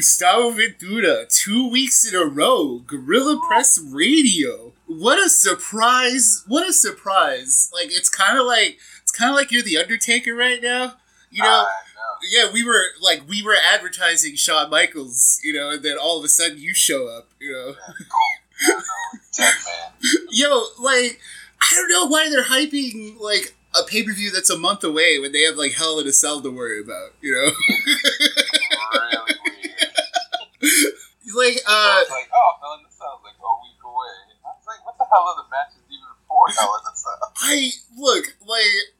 Gustavo Ventura, two weeks in a row, Gorilla Press Radio. What a surprise! What a surprise! Like it's kind of like it's kind of like you're the Undertaker right now. You know, yeah, we were like we were advertising Shawn Michaels, you know, and then all of a sudden you show up, you know. Yo, like I don't know why they're hyping like a pay per view that's a month away when they have like Hell in a Cell to worry about, you know. really weird. like, I uh, was like, oh, Hell in a Cell, like a week away. I was like, what the hell are the matches even for Hell in a I look like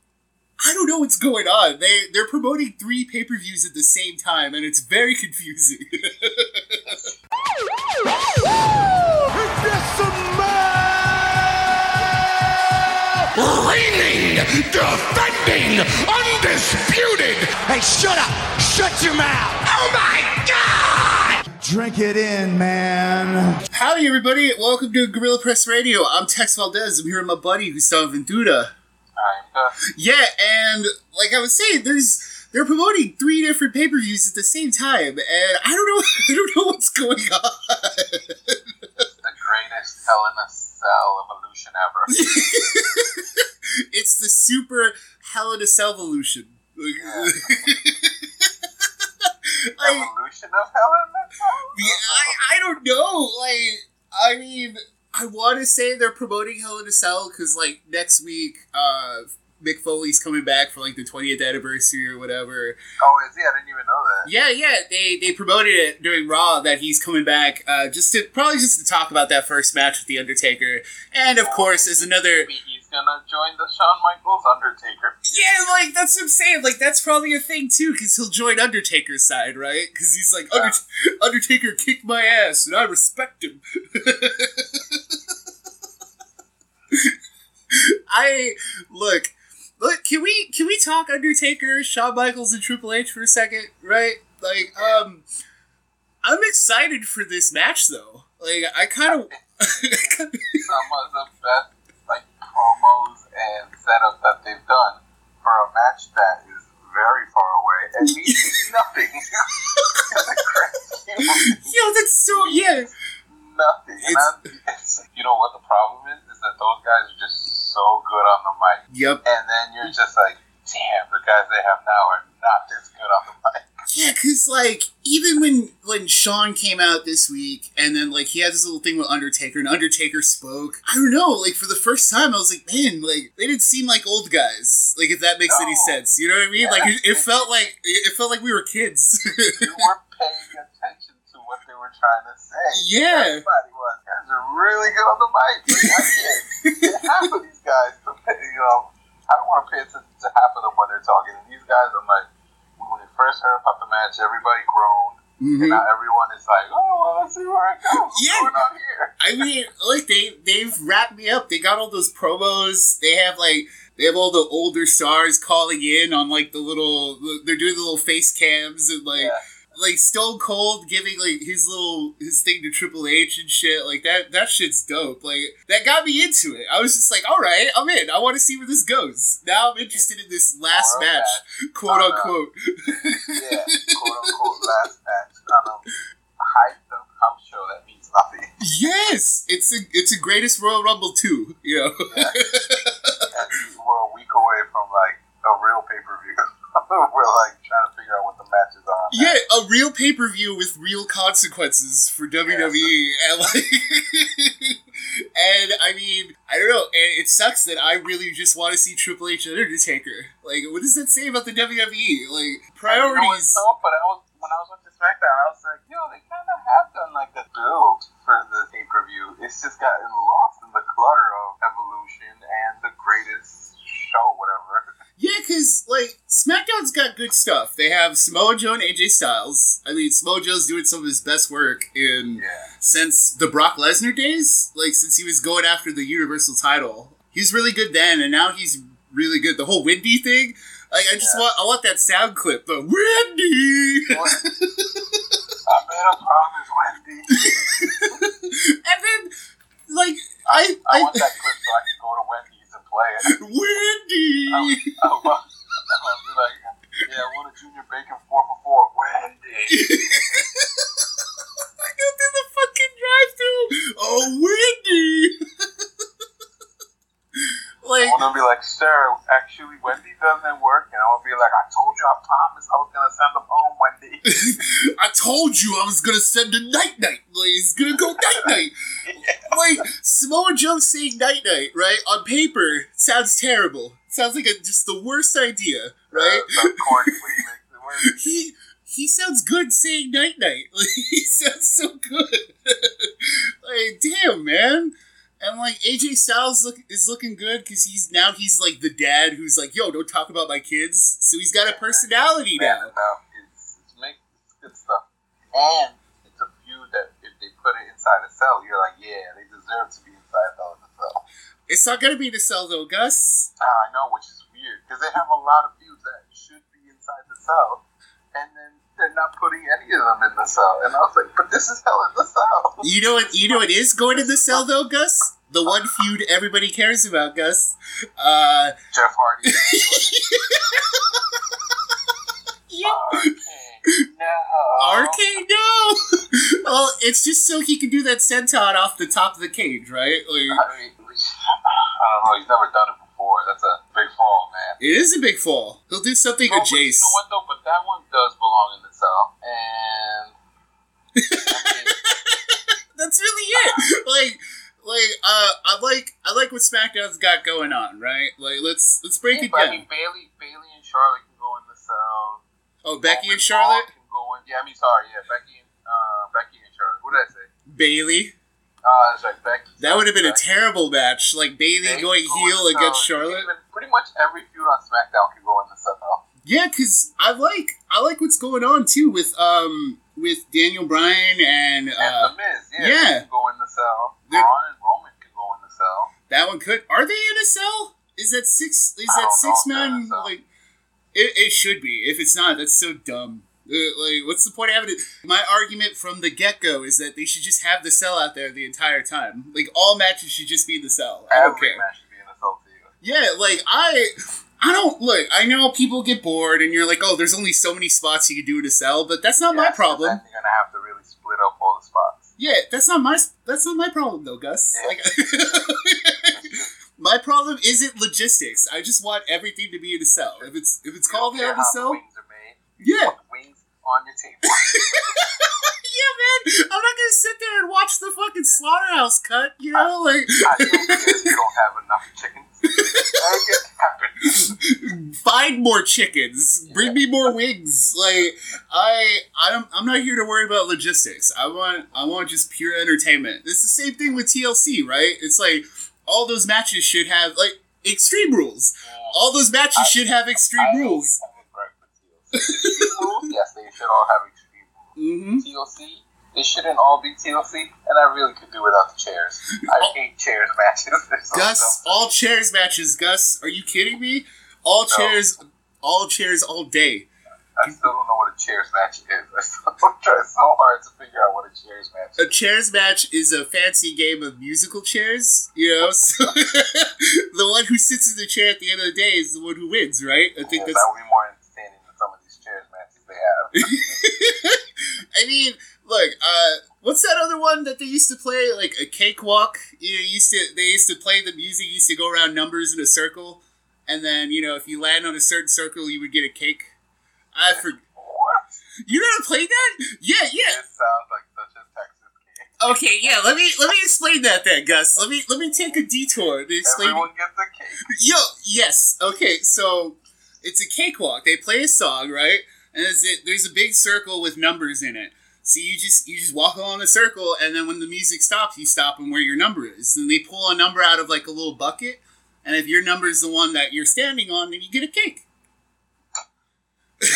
I don't know what's going on. They they're promoting three pay per views at the same time, and it's very confusing. reigning, defending, undisputed. Hey, shut up! Shut your mouth! Oh my God! Drink it in, man. Howdy, everybody! Welcome to Gorilla Press Radio. I'm Tex Valdez. I'm here with my buddy Gustavo Ventura. I'm Yeah, and like I was saying, there's they're promoting three different pay per views at the same time, and I don't know, I don't know what's going on. the greatest Hell in a Cell evolution ever. it's the super Hell in a Cell evolution. Like, I, evolution of Hell in a Cell? Yeah, I, I don't know. Like, I mean, I want to say they're promoting Hell in a Cell because, like, next week, uh, Mick Foley's coming back for like the 20th anniversary or whatever. Oh, is he? I didn't even know that. Yeah, yeah, they they promoted it during Raw that he's coming back, uh, just to probably just to talk about that first match with the Undertaker, and of course, as another. Gonna join the Shawn Michaels Undertaker. Yeah, like that's what I'm saying. Like that's probably a thing too, because he'll join Undertaker's side, right? Because he's like Under- Undertaker kicked my ass, and I respect him. I look, look. Can we can we talk Undertaker, Shawn Michaels, and Triple H for a second, right? Like, um, I'm excited for this match though. Like, I kind of. Some of the best promos and setup that they've done for a match that is very far away and means nothing. In the grand scheme of Yo, that's so yeah. nothing. It's- I'm- it's, you know what the problem is? Is that those guys are just so good on the mic. Yep. And then you're just like, damn, the guys they have now are not this good on the mic. Yeah, cause like even when when Shawn came out this week, and then like he had this little thing with Undertaker, and Undertaker spoke. I don't know, like for the first time, I was like, man, like they didn't seem like old guys. Like if that makes any sense, you know what I mean? Yeah. Like it, it felt like it felt like we were kids. You weren't paying attention to what they were trying to say. Yeah. Everybody was. Guys are really good on the mic. Like, I can't half of these guys you know, I don't want to pay attention to half of them when they're talking. And these guys, I'm like, when they first heard about the match, everybody groaned. Mhm. And now everyone is like, oh, well, let's see where it goes. Yeah. going on here? I mean, like they they've wrapped me up. They got all those promos. They have like they have all the older stars calling in on like the little. They're doing the little face cams and like Yeah. Like Stone Cold giving like his little his thing to Triple H and shit. Like that that shit's dope. Like that got me into it. I was just like, all right, I'm in. I want to see where this goes. Now I'm interested in this last match, quote Uh, unquote. Yeah, quote unquote last match on a hyped up house show that means nothing. yes, it's a it's a greatest Royal Rumble too. You know. and we're a week away from like a real pay per view. we're like trying to figure out what the matches are. on Yeah, a real pay per view with real consequences for WWE, and like, and I mean, I don't know, and it sucks that I really just want to see Triple H and Undertaker. Like, what does that say about the WWE? Like, priorities. so? But I was when I was with the SmackDown, I was like, yo, they kind of have done like the build for the pay per view. It's just gotten lost in the clutter of Evolution and the greatest show, whatever. Yeah, because like SmackDown's got good stuff. They have Samoa Joe and AJ Styles. I mean, Samoa Joe's doing some of his best work in Yeah. since the Brock Lesnar days, like since he was going after the Universal title. He was really good then, and now he's really good. The whole Windy thing, like I just Yeah. want I want that sound clip. The Windy, I made a promise, Wendy. and then like I I I, want that clip so I can go to Wendy's and play it. Wendy! I, I, I, I, I like, yeah, I want a junior bacon four for four. Wendy! I go through the fucking drive through Oh, Wendy! gonna be like, sir, actually, Wendy doesn't work, and I'm gonna be like, I told you, I promised I was gonna send them home, Wendy. I told you I was gonna send a night night. Like it's gonna go night night. Like Samoa Joe saying night night, right? On paper, sounds terrible. Sounds like a, just the worst idea, right? Uh, corny, he makes it work. he he sounds good saying night night. Like, he sounds so good. like damn man. And like AJ Styles look is looking good because he's now he's like the dad who's like, yo, don't talk about my kids. So he's got a personality Man, now. no, it's, it's, make, it's good stuff. And it's a feud that if they put it inside a cell, you're like, yeah, they deserve to be inside the the cell. It's not gonna be the cell though, Gus. Ah, I know, which is weird because they have a lot of feuds that should be inside the cell, and then they're not putting any of them in the cell. And I was like, but this is hell in the cell. You know what? You know what is going in the cell though, Gus. The one feud everybody cares about, Gus. Uh, Jeff Hardy. yeah. Okay, no. RK, no. well, it's just so he can do that senton off the top of the cage, right? Like, I mean, I don't know. He's never done it before. That's a big fall, man. it is a big fall. He'll do something No, with but you know what though? But that one does belong in the cell, and That's really it. Like, like, uh, I like, I like what SmackDown's got going on, right? Like, let's let's break yeah, it but I mean, Bayley, Bayley and Charlotte can go in the cell. Oh, Becky Roman and Charlotte, Paul can go in. Yeah, I mean, sorry, yeah, Becky and uh, Becky and Charlotte. What did I say? Bayley. Uh, that's right, Becky. That would have been a terrible match. Like Bayley They going can go in heel against. Charlotte. Even pretty much every feud on SmackDown can go in the cell. Yeah, because I like I like what's going on too with um with Daniel Bryan and And uh, The Miz, yeah, yeah. can go in the cell. They're- Braun and Roman can go in the cell. that one could. Are they in a cell? Is that six? Is I that six know if they're in a man? Like it, it should be. If it's not, that's so dumb. Like, what's the point of having it? My argument from the get go is that they should just have the cell out there the entire time. Like all matches should just be in the cell. I don't Every care. match should be in the cell too. Yeah, like I, I don't look. I know people get bored, and you're like, oh, there's only so many spots you can do in a cell, but that's not my problem. You're gonna have to really split up all the spots. Yeah, that's not my that's not my problem though, Gus. Yeah. Like, my problem isn't logistics. I just want everything to be in a cell. If it's if it's You called out a the cell, wings are made. yeah, the wings on your table. yeah, man. I'm not gonna sit there and watch the fucking slaughterhouse cut. You know, like I don't care if you don't have enough chickens. Make it happen. find more chickens, bring me more wings. Like I, I don't, I'm not here to worry about logistics. I want, I want just pure entertainment. It's the same thing with TLC, right? It's like all those matches should have like extreme rules. All those matches should have extreme I rules. should all have extreme rules. hmm TLC, they shouldn't all be TLC, and I really could do without the chairs. I Oh. hate chairs matches. Gus, all chairs matches. Gus, are you kidding me? All No. chairs, all chairs, all day. I still don't know what a chairs match is. I still try so hard to figure out what a chairs match A is. chairs match is a fancy game of musical chairs, you know. So the one who sits in the chair at the end of the day is the one who wins, right? I think Yes, that's. that would be more entertaining than some of these chairs matches they have. I mean, look, uh, what's that other one that they used to play? Like a cakewalk. You know, used to they used to play the music. Used to go around numbers in a circle, and then you know if you land on a certain circle, you would get a cake. I for what? you never played that? Yeah, yeah. This sounds like such a Texas game. Okay, yeah. Let me let me explain that then, Gus. Let me let me take a detour to explain. Everyone gets a cake. Yo, yes. Okay, so it's a cakewalk. They play a song, right? And there's a, there's a big circle with numbers in it. So you just you just walk along the circle, and then when the music stops, you stop and where your number is. And they pull a number out of like a little bucket, and if your number is the one that you're standing on, then you get a cake. The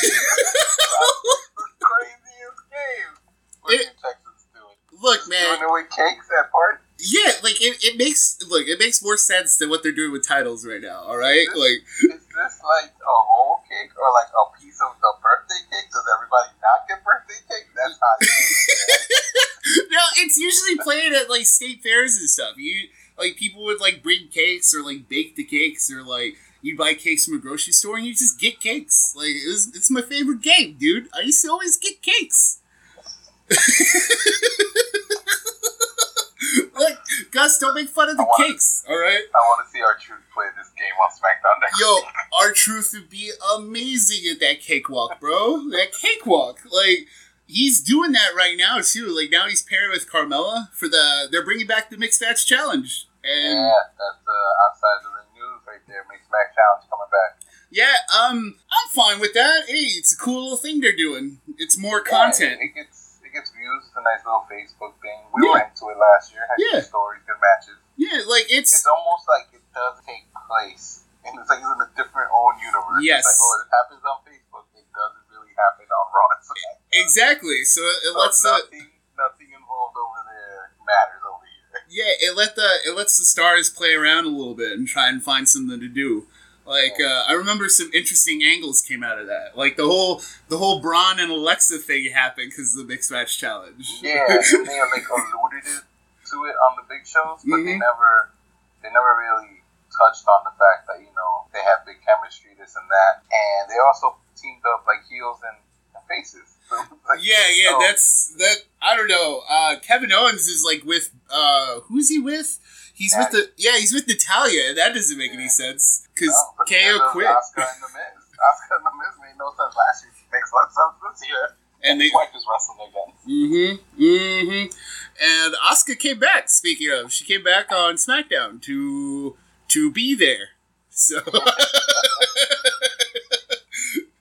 craziest game. What It- Texans doing? Look, Doing man. it with cakes at parties? Yeah, like it, it makes look it makes more sense than what they're doing with titles right now. All right, like Is this like a whole cake or like a piece of the birthday cake? Does everybody not get birthday cake? That's how it. no, it's usually played at like state fairs and stuff. You like people would like bring cakes or like bake the cakes or like you buy cakes from a grocery store and you just get cakes. Like it was, it's my favorite game, dude. I used to always get cakes. Gus, don't make fun of the wanna- cakes. All right. I want to see R-Truth play this game on SmackDown next Yo, R-Truth would be amazing at that cakewalk, bro. That cakewalk, like he's doing that right now too. Like now he's paired with Carmella for the. They're bringing back the mixed match challenge, and Yeah, that's uh, outside of the ring news right there. Mixed match challenge coming back. yeah, um, I'm fine with that. Hey, it's a cool little thing they're doing. It's more content. Yeah, it it gets views. It's a nice little Facebook thing. We were Yeah. into it last year. Had Yeah. stories, good matches. Yeah, like it's It's almost like it does take place, and it's like it's in a different own universe. Yes. It's like oh, it happens on Facebook. It doesn't really happen on Raw. exactly. So it So lets the nothing, nothing involved over there matters over here. yeah, it let the it lets the stars play around a little bit and try and find something to do. Like uh, I remember some interesting angles came out of that. Like the whole the whole Braun and Alexa thing happened because of the mixed match challenge. Yeah, and they like alluded it to it on the big shows, but they Mhm. never they never really touched on the fact that you know they have big chemistry, this and that, and they also teamed up like heels and, and faces. Like, yeah, yeah, so- that's that. I don't know. Uh, Kevin Owens is like with uh, who's he with? He's with the yeah, he's with Natalya. and That doesn't make any sense because no, KO quit, Asuka and the Miz. Asuka and the Miz made no sense last year. Makes of sense this year. and they White is wrestling again. Mm-hmm. Mm-hmm. And Asuka came back. Speaking of, she came back on SmackDown to to be there. So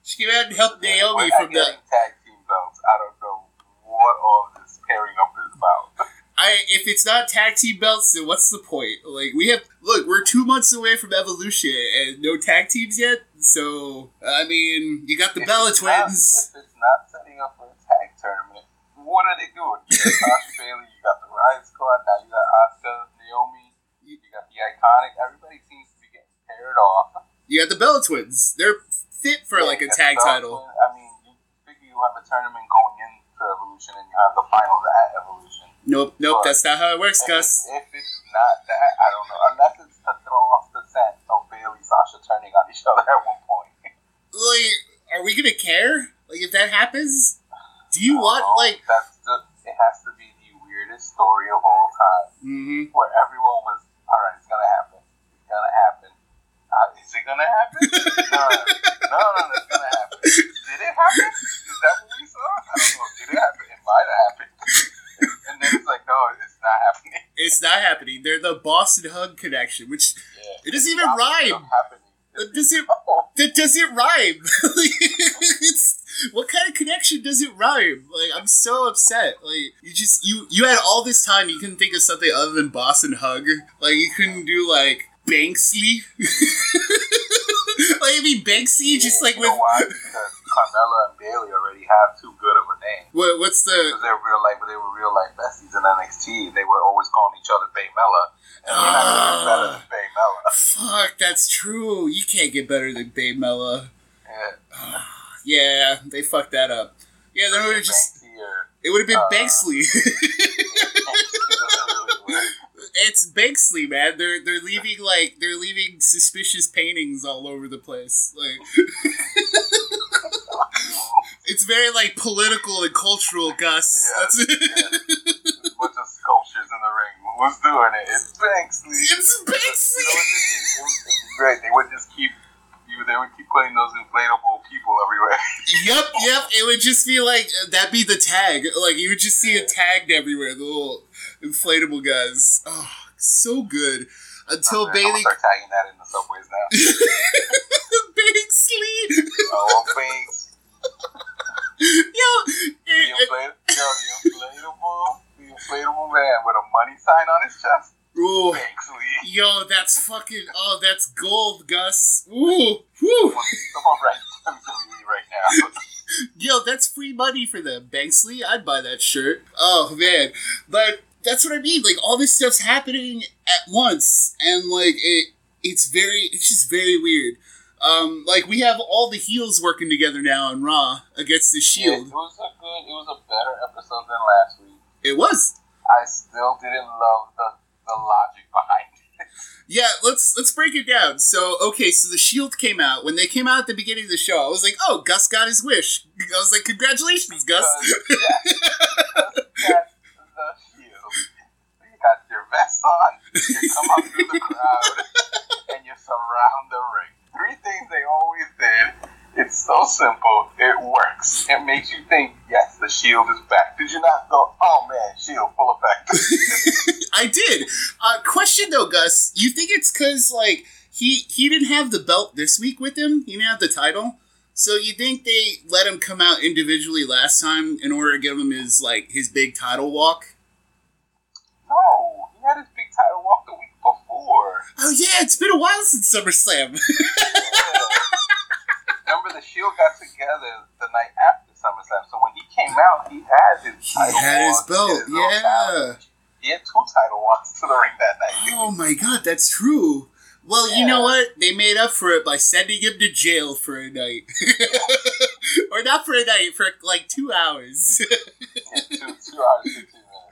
she came out and helped Naomi from the. tag team belts. I don't know what all this pairing up is about. I if it's not tag team belts, then what's the point? Like we have look, we're two months away from Evolution and no tag teams yet. So I mean, you got the If Bella it's not- Twins. if it's not setting up for a tag tournament, what are they doing? You got Sasha Bayley, you got the Riot Squad, now you got Asuka, Naomi, you got the Iconic. Everybody seems to be getting paired off. You got the Bella Twins. They're fit for Yeah, like a tag title. Beltway. I mean, you figure you have a tournament going into Evolution and you have the finals at Evolution. Nope, nope, But- that's not how it works, If Gus. it's, if it's not that, I don't know. Unless it's to throw off the scent of Bayley Sasha turning on each other at one point. like, are we gonna care? Like, if that happens, do you want know. like? that's the, it has to be the weirdest story of all time. hmm where everyone was, all right, it's gonna happen. It's gonna happen. Uh, is it gonna happen? no, no, no, no, it's gonna happen. Did it happen? Is that what we saw? I don't know. Did it happen? It might have happened. And then it's like, no, it's not happening. It's not happening. They're the Boss 'n' Hug connection, which Yeah. it doesn't even rhyme. Happening. It That doesn't rhyme. it's what kind of connection does it rhyme? Like, I'm so upset. Like, you just you you had all this time. You couldn't think of something other than Boss 'n' Hug. Like, you couldn't do like Banksley. like, I mean, Banksy just like with know why? Because Carmella and Bayley already have too good of a name. what, what's the Because they're real life, they were real life besties in NXT. They were always calling each other Bay Mella. And even better than Bay Mella. Fuck, that's true. You can't get better than Babe Mella. Yeah. Yeah, they fucked that up. Yeah, they would have just it would have been Uh. it doesn't really work. It's Banksley, man. They're they're leaving like they're leaving suspicious paintings all over the place. Like it's very like political and cultural, Gus. Yeah, That's a bunch of sculptures in the ring. Who's doing it? It's Banksley. it's You know, Banksley. it would just- it would be great. They would just keep you. They would keep putting those inflatable people everywhere. Yep, yep. It would just be like uh, that'd be the tag. Like you would just see it tagged everywhere. The little inflatable guys. Oh, so good. Until I'm Bayley start tagging that in the subways now. Banksley. oh, Banks. Yo, The it- inflatable, yo, the inflatable, the inflatable man with a money sign on his chest. ooh. Yo, that's fucking. Oh, that's gold, Gus. Ooh, money for them, Banksley. I'd buy that shirt. Oh man, but that's what I mean. Like all this stuff's happening at once, and like it, it's very, it's just very weird. Um, like we have all the heels working together now on Raw against the Yeah, Shield. it was a good. It was a better episode than last week. It was. I still didn't love the the logic behind it yeah, let's let's break it down. So, okay, so the Shield came out. When they came out at the beginning of the show, I was like, "Oh, Gus got his wish." I was like, "Congratulations, Gus!" Yeah. You got your on. You come up through the crowd, and you surround the ring. Three things they always did so simple. It works. It makes you think, yes, the shield is back. Did you not go, oh man, shield full effect? I did. Uh, question though, Gus, you think it's because like he he didn't have the belt this week with him? He didn't have the title. So you think they let him come out individually last time in order to give him his like his big title walk? no, he had his big title walk the week before. Oh yeah, it's been a while since SummerSlam. Remember, the Shield got together the night after SummerSlam, so when he came out, he had his He had his belt, his yeah. He had two title walks to the ring that night. oh my god, that's true. Well, you know what? They made up for it by sending him to jail for a night, or not for a night, for like two hours. Yeah, two, two hours, 15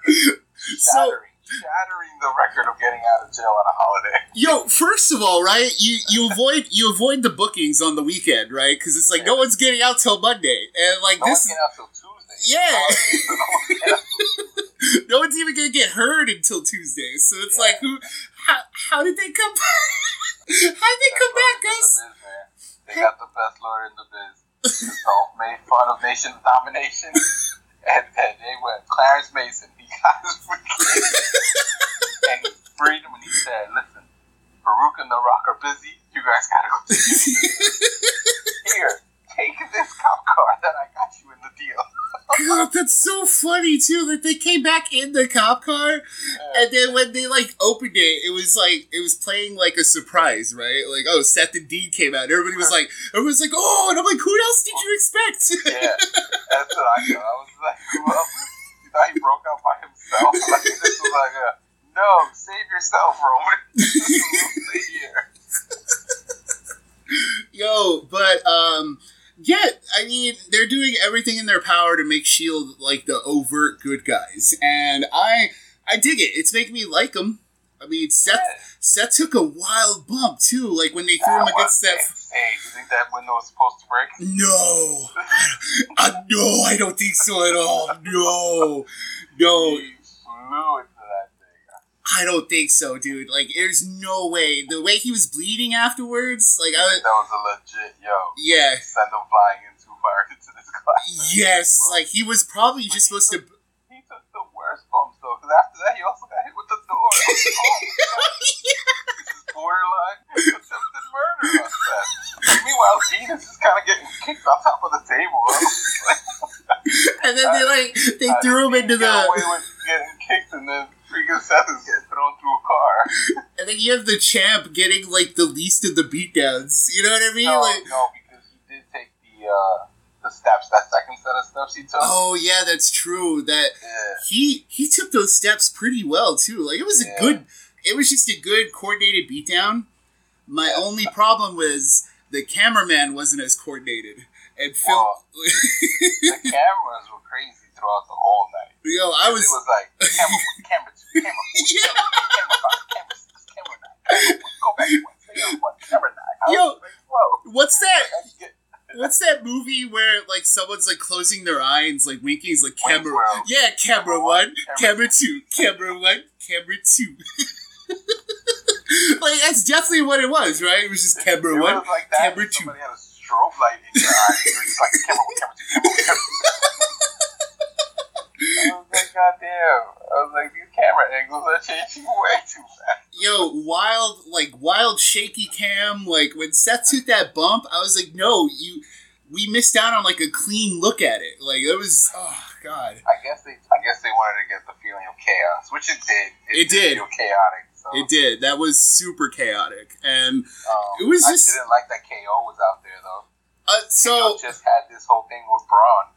minutes. so, Shattering, the record of getting out of jail on a holiday. yo, first of all, right? You you avoid you avoid the bookings on the weekend, right? Because it's like no one's getting out till Monday, and like No this, one's getting out till Tuesday. Yeah. No one's getting out no one's even gonna get heard until Tuesday. So it's Yeah. like, who? How, how did they come? how did they come back, That's Gus? what it is, man. They got the best lawyer in the biz. Dolph made fun of Nation Domination, and, and they went Clarence Mason. He got his freaking and he freed him, and he said, "Listen, Farouk and The Rock are busy. You guys gotta go to here. Take this cop car that I got you in the deal." God, that's so funny too. That they came back in the cop car, and then when they like opened it, it was like it was playing like a surprise, right? Like, oh, Seth and Dean came out. Everybody was like, everybody was like, oh, and I'm like, who else did you expect? Yeah, that's what I thought. I was like, well, you thought he broke out by himself? Like, this was like a, no, save yourself, Roman. Stay here. Yo, but um, yeah, I mean, they're doing everything in their power to make Shield like the overt good guys, and I I dig it. It's making me like them. I mean, Seth Seth took a wild bump too, like when they threw him against that. insane. You think that window was supposed to break? No, uh, no, I don't think so at all. No, no, He flew into that thing. I don't think so, dude. Like, there's no way. The way he was bleeding afterwards, like, I That was a legit, yo, yeah, send him flying into fire into this class. yes, like he was probably just supposed to. He took the worst bumps, though, because after that, he also got hit with the door. I was like, oh, This is borderline attempted murder on set. Meanwhile, Dean is kind of getting kicked on top of the table. I was And then they like they how threw him into get away the. with getting kicked, and then freaking Seth is getting thrown through a car. And you have the champ getting like the least of the beatdowns. You know what I mean? No, Like, no, because he did take the uh, the steps. That second set of steps he took. oh yeah, that's true. That Yeah. he he took those steps pretty well too. Like it was a good. It was just a good coordinated beatdown. My Yeah. only problem was the cameraman wasn't as coordinated and Phil. Well, The cameras were crazy throughout the whole night. Yo, I it was. was like camera camera camera Yeah. camera camera camera camera Yo. was like, whoa. What's that? How'd you get- What's that movie where like someone's like closing their eye and like winking? It's like camera. Yeah, camera Camera one, camera camera two, camera one, camera two. like that's definitely what it was, right? It was just camera one, like camera two. Somebody had a strobe light in your eye. Just like camera one, camera two, camera one. I was like, God damn. I was like, these camera angles are changing way too fast. Yo, wild, like wild shaky cam. Like when Seth took that bump, I was like, no, you. We missed out on like a clean look at it. Like it was, oh god, I guess they, I guess they wanted to get the feeling of chaos, which it did. It did. feel chaotic. So, it did. That was super chaotic, and Um, It was I just- didn't like that KO was out there though. uh, KO so just had this whole thing with Braun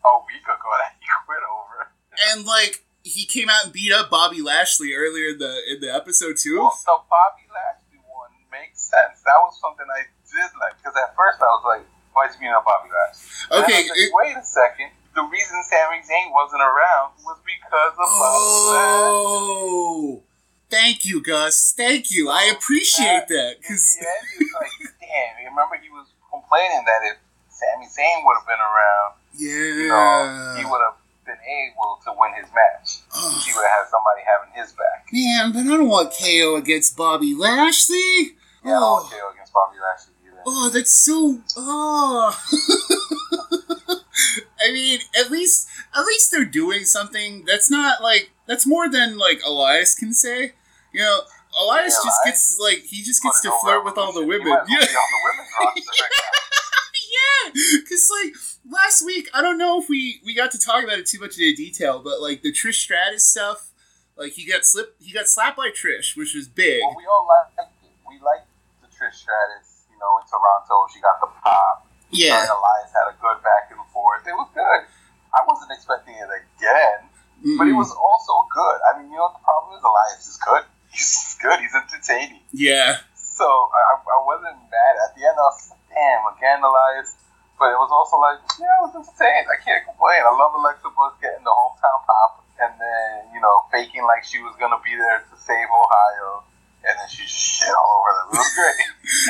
a week ago that he quit over. and like he came out and beat up Bobby Lashley earlier in the in the episode too. Oh, well, the Bobby Lashley one makes sense. That was something I did like because at first I was like, "Why is he beating up Bobby Lashley?" Okay, was like, it- wait a second. The reason Sami Zayn wasn't around was because of Bobby Lashley. Oh, thank you, Gus. Thank you. I appreciate that because the end, it's like, damn. Remember he was complaining that if Sami Zayn would have been around, you know, he would have been able to win his match. Oh, He would have had somebody having his back. man, but I don't want KO against Bobby Lashley. Yeah, I don't Oh, want KO against Bobby Lashley either. Oh, that's so. Oh. I mean, at least at least they're doing something. That's not like that's more than like Elias can say. You know, Elias Yeah, just Elias gets like he just gets to flirt with all the women. He might as Yeah. yeah, because like last week, I don't know if we we got to talk about it too much in detail, but like the Trish Stratus stuff, like he got slipped, he got slapped by Trish, which was big. Well, we all liked it. We liked the Trish Stratus, you know, in Toronto. She got the pop. Yeah, and Elias had a good back and forth. It was good. I wasn't expecting it again, but it was also good. I mean, you know what the problem is? Elias is good. He's good. He's entertaining. yeah, So I, I wasn't mad. At the end, I was like, damn, again, Elias. But it was also like, yeah, I was entertained. I can't complain. I love Alexa Bliss getting the hometown pop and then, you know, faking like she was going to be there to save Ohio. And then she just shit all over them. It was great.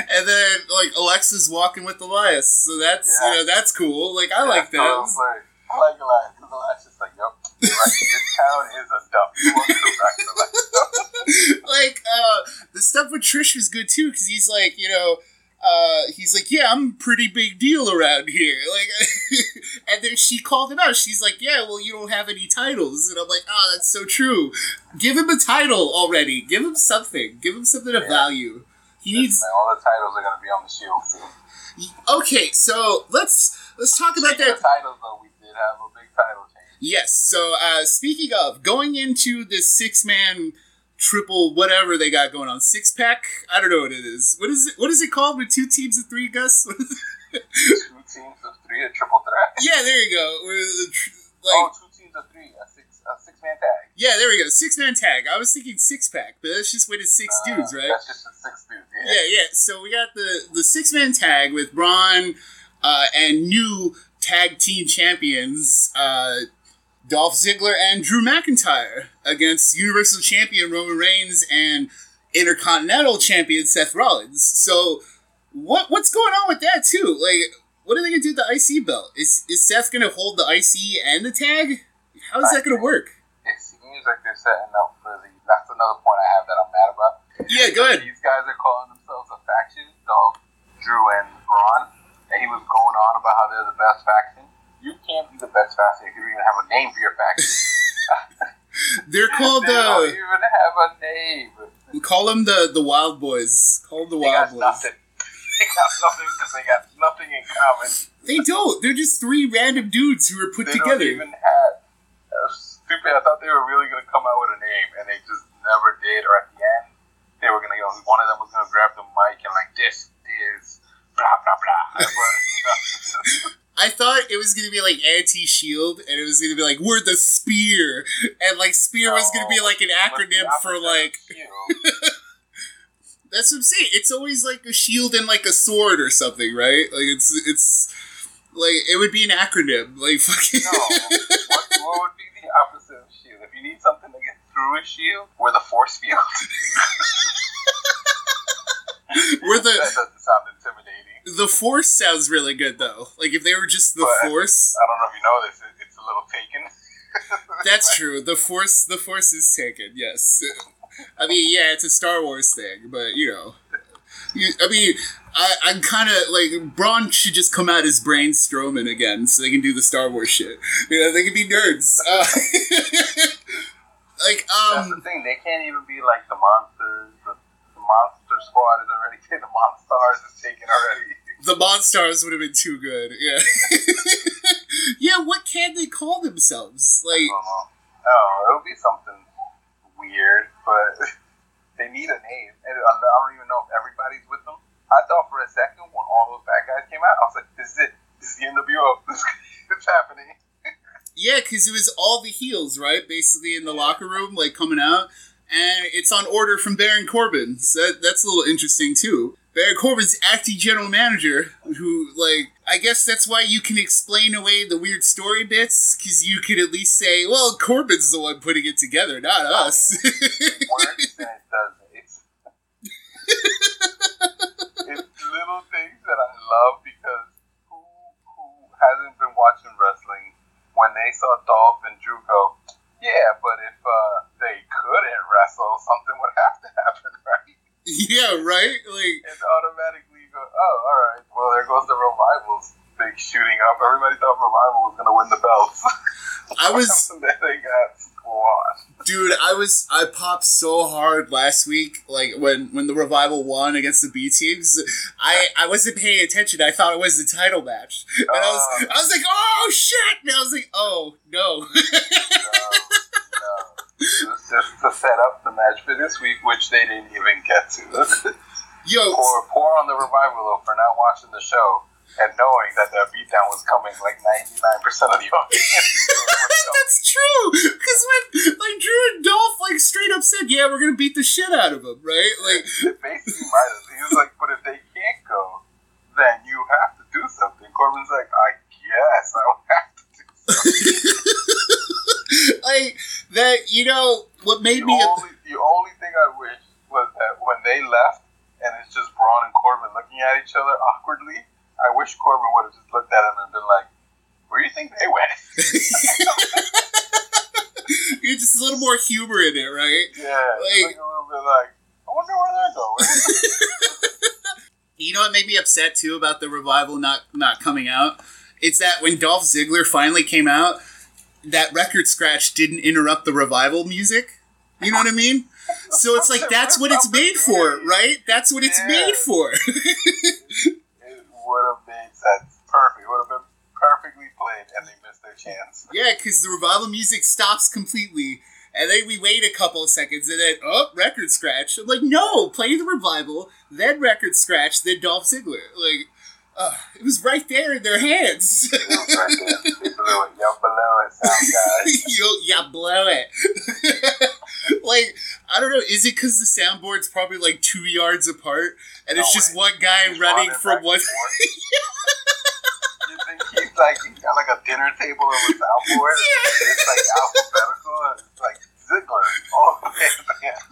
and then like Alexa's walking with Elias, so that's you know that's cool. Like I like So it that. was like, I like Elias because Elias just like, this town is a dump. You are correct, Alexa. like uh the stuff with Trish was good too because he's like you know uh he's like yeah I'm a pretty big deal around here like and then she called him out she's like yeah well you don't have any titles and I'm like oh that's so true give him a title already give him something give him something of Yeah. value he needs Man, all the titles are going to be on the shield soon. okay so let's let's talk about that titles, though, we did have a big title change. Yes. So, uh, speaking of going into this six man triple whatever they got going on six pack. I don't know what it is. What is it? What is it called with two teams of three? Gus. What is it? Two teams of three, a triple threat. yeah, there you go. Tr- oh, Like, two teams of three, a six, a six man tag. yeah, there we go. Six man tag. I was thinking six pack, but that's just when it's six Uh, dudes, right? That's just six dudes. Yeah. Yeah, yeah. So we got the the six man tag with Braun uh, and new tag team champions uh, Dolph Ziggler and Drew McIntyre against Universal Champion Roman Reigns and Intercontinental Champion Seth Rollins. So what what's going on with that too? Like, what are they gonna do with the IC belt? Is is Seth gonna hold the IC and the tag? How is that gonna work? It seems like they're setting up for the. That's another point I have that I'm mad about. Yeah, go ahead. These guys are calling themselves a faction. Dolph, Drew, and Braun, and he was going on about how they're the best faction. You can't be the best faction if you don't even have a name for your faction. They're called they don't uh, even have a name. We call them the the Wild Boys. Call them the They Wild got Boys. nothing. They got nothing because they got nothing in common. They don't. They're just three random dudes who were put They together. don't even have. That was stupid. I thought they were really going to come out with a name, and they just never did. Or at the end, they were going to, you know, one of them was going to grab the mic and like, this is blah blah blah. But, I thought it was gonna be like anti shield, and it was gonna be like we're the spear, and like spear was gonna be oh, like an acronym for like that's what I'm saying. It's always like a shield and like a sword or something, right? Like it's it's like it would be an acronym, like fucking. No, what, what would be the opposite of shield? If you need something to get through a shield, we're the force field. we're the that doesn't sound intimidating. The force sounds really good though. Like if they were just the But- force. I don't know if you know this. It, it's a little taken. That's true. The force, the force is taken. Yes. I mean, yeah, it's a Star Wars thing, but you know, you, I mean, I, I'm kind of like Braun should just come out as Brain Strowman again, so they can do the Star Wars shit. You know, they can be nerds. Uh, like, That's the um, thing. They can't even be like the monsters. The, the monster squad is already. The monstars is taken already. The Monstars would have been too good. Yeah. yeah. What can they call themselves? Like, I don't know. Oh, it'll be something weird, but they need a name. And I don't even know if everybody's with them. I thought for a second when all those bad guys came out, I was like, "This is it. This is the NWO. This it's happening." Yeah, because it was all the heels, right? Basically in the locker room, like coming out, and it's on order from Baron Corbin. So that, that's a little interesting too. Baron Corbin's acting general manager, who like I guess that's why you can explain away the weird story bits, because you could at least say, well, Corbin's the one putting it together, not us. It works and it doesn't. It's it's little things that I love because who who hasn't been watching wrestling when they saw Dolph and Drew go, yeah, but if uh, they couldn't wrestle, something would have to happen, right? yeah, right. Like And automatically you go, oh, all Revival was going to win the belts. I was they got squashed. Dude, I was I popped so hard last week, like when when the revival won against the B teams. I I wasn't paying attention. I thought it was the title match, and I was Oh. I was like, oh shit! And I was like, oh no. No, no. It was just to set up the match for this week, which they didn't even get to. Yo, poor, poor on the revival though for not watching the show and knowing that the beatdown was coming like ninety nine percent of the audience. that's true. Because when like Drew and Dolph like straight up said, yeah, we're gonna beat the shit out of him, right? Like, It basically might have. He was like, but if they can't go, then you have to do something. Corbin's like, I guess I will have to do something. like that. You know what made The me? only, the only thing I wish was that when they left and it's just Braun and Corbin looking at each other awkwardly, I wish Corbin would have just looked at him and been like, where do you think they went? You're just a little more humor in it, right? yeah, Like- like, a little bit like, I wonder where they're going. You know what made me upset too about the revival not not coming out? It's that when Dolph Ziggler finally came out, that record scratch didn't interrupt the revival music. You know what I mean? So it's like that's what it's made for, right? That's what it's Yeah. made for. it would have made sense. Perfect. It would have been perfectly played, and they missed their chance. yeah, because the revival music stops completely, and then we wait a couple of seconds, and then oh, record scratch. I'm like, no, play the revival, then record scratch, then Dolph Ziggler. Like, uh, it was right there in their hands. It was right there. They blew it. Y'all below it, sound guys. you yeah, blow it. like I don't know. Is it because the soundboard's probably like two yards apart, and it's No just one guy He's running from one? You he's like he's got like a dinner table of a soundboard? It's like alphabetical. And it's like Ziggler the way at.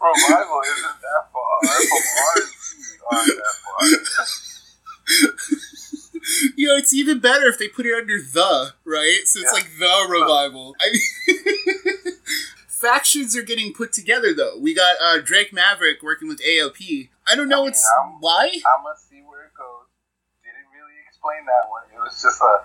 Revival isn't that far. From R and aren't that far. you know, it's even better if they put it under the right. So it's Yeah. like the revival. I mean. Factions are getting put together though. We got uh, Drake Maverick working with AOP. I don't know I mean, it's I'm- why. I'm gonna see where it goes. Didn't really explain that one. It was just a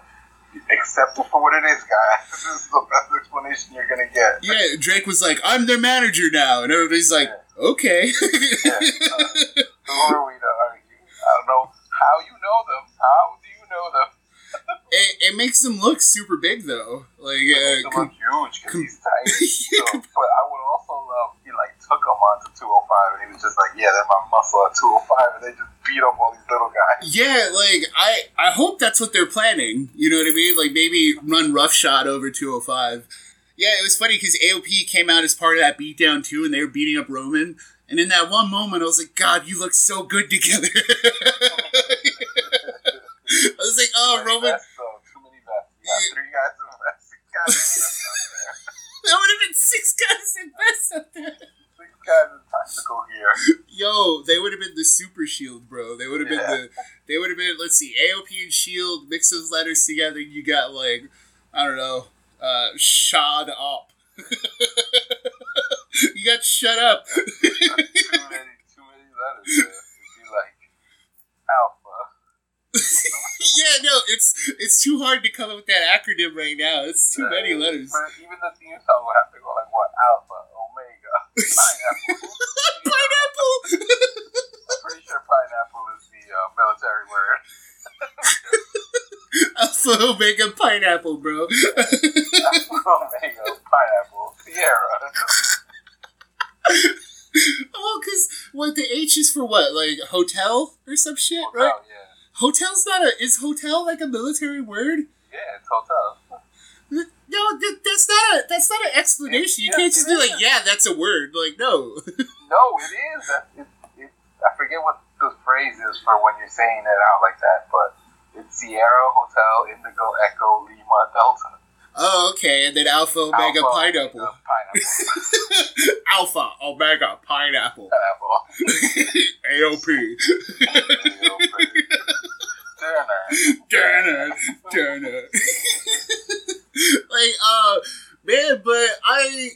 accept it for what it is, guys. This is the best explanation you're gonna get. Yeah, Drake was like, "I'm their manager now," and everybody's like, "Okay." Yeah, uh, who are we to argue? I don't know how you know them. How do you know them? It, it makes them look super big though. Like, uh, look huge because com- he's tiny. So, but I would also love he like took him onto 205 and he was just like, yeah, they're my muscle at 205, and they just beat up all these little guys. Yeah, like I I hope that's what they're planning. You know what I mean? Like maybe run roughshod over 205. Yeah, it was funny because AOP came out as part of that beatdown too, and they were beating up Roman. And in that one moment, I was like, God, you look so good together. I was like, oh, Roman, vests, though. Too many vests. You got three guys in vests, six guys in vests out there. that would have been six guys in vests up there. Six guys in tactical gear. Yo, they would have been the super shield, bro. They would have Yeah. been the. They would have been. Let's see, AOP and Shield. Mix those letters together. You got like, I don't know, uh, shod up. you got shut up. too many, too many letters. Man. It'd be like alpha. yeah, no, it's it's too hard to come up with that acronym right now. It's too many Uh, letters. but even the theme song would have to go like what? Alpha, Omega, Pineapple. Pineapple. I'm pretty sure pineapple is the uh, military word. Alpha Omega Pineapple, bro. Omega, pineapple, Sierra. well, because what the H is for what? Like hotel or some shit, right? Oh, yeah. Hotel's not a. Is hotel like a military word? Yeah, it's hotel. No, th- that's not a. That's not an explanation. You Yes, can't just it be like, yeah, that's a word. Like, no. No, it is. It, it, I forget what the phrase is for when you're saying it out like that, but it's Sierra Hotel Indigo Echo Lima Delta. oh, okay. And then Alpha Omega Alpha, Pineapple. Omega, Pineapple. Alpha Omega Pineapple. Pineapple. AOP. Turner. Darn Darn like, uh, man, but I.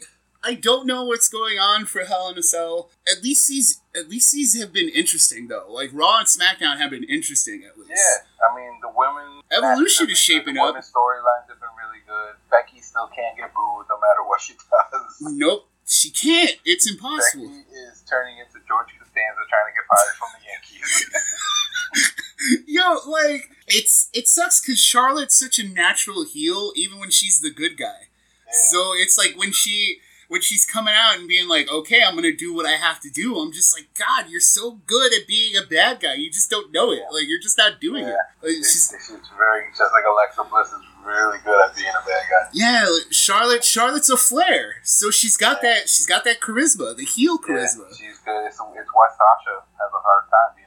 I don't know what's going on for Hell in a Cell. At least these, at least these have been interesting though. Like Raw and SmackDown have been interesting at least. Yeah, I mean the women Evolution is shaping good. up. Women's storylines have been really good. Becky still can't get booed no matter what she does. Nope, she can't. It's impossible. Becky is turning into George Costanza trying to get fired from the Yankees. Yo, like it's it sucks because Charlotte's such a natural heel, even when she's the good guy. So it's like when she when she's coming out and being like, "Okay, I'm gonna do what I have to do," I'm just like, "God, you're so good at being a bad guy. You just don't know it. Like you're just not doing it." Like, She's, she's, very just like Alexa Bliss is really good at being a bad guy. yeah, like, Charlotte. Charlotte's a Flair, so she's got that. She's got that charisma, the heel charisma. Yeah, she's good. It's, it's why Sasha has a hard time being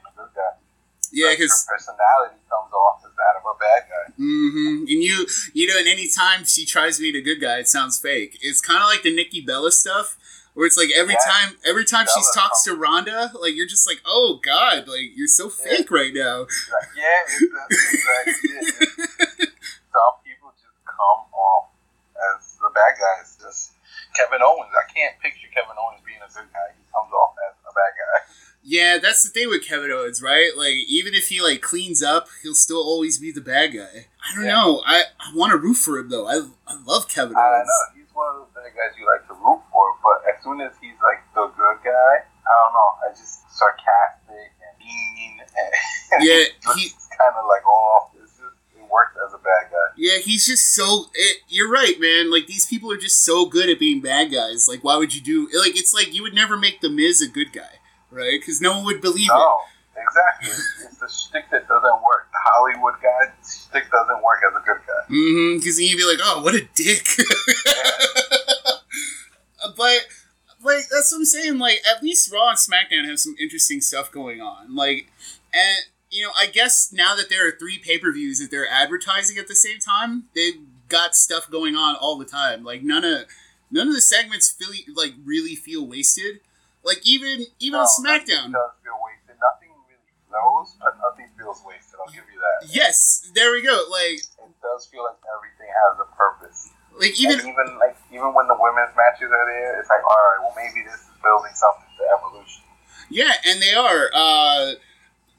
a good guy. Yeah, because her personality comes off as that of a bad guy. Mm-hmm. And you, you know, and any time she tries to be the good guy, it sounds fake. It's kind of like the Nikki Bella stuff, where it's like every Yeah. time, every time she talks to Ronda, like you're just like, oh god, like you're so fake right now. Like, yeah, it's, exactly it. Some people just come off as the bad guys. Just Kevin Owens. I can't picture Kevin Owens being a good guy. He comes off as a bad guy. Yeah, that's the thing with Kevin Owens, right? Like even if he like cleans up, he'll still always be the bad guy. I don't Yeah. know. I, I want to root for him though. I I love Kevin I Owens. know he's one of those bad guys you like to root for, but as soon as he's like the good guy, I don't know. I just sarcastic and mean and Yeah, just he- kind of like off. It's just it works as a bad guy. Yeah, he's just so. It, you're right, man. Like these people are just so good at being bad guys. Like, why would you do? Like, it's like you would never make the Miz a good guy, right? Because no one would believe it. No, exactly. It's, the shtick that doesn't work. The Hollywood guy shtick doesn't work as a good guy. Mm-hmm. Because then you'd be like, oh, what a dick. but. Like that's what I'm saying. Like at least Raw and SmackDown have some interesting stuff going on. Like, and you know, I guess now that there are three pay per views that they're advertising at the same time, they've got stuff going on all the time. Like none of none of the segments feel like really feel wasted. Like even even No, nothing SmackDown. does feel wasted. Nothing really flows, but nothing feels wasted. I'll give you that. Yes, there we go. Like It does feel like everything has a purpose. like Even even even like even when the women's matches are there, it's like, all right, well maybe this is building something to Evolution. yeah, and they are. Uh,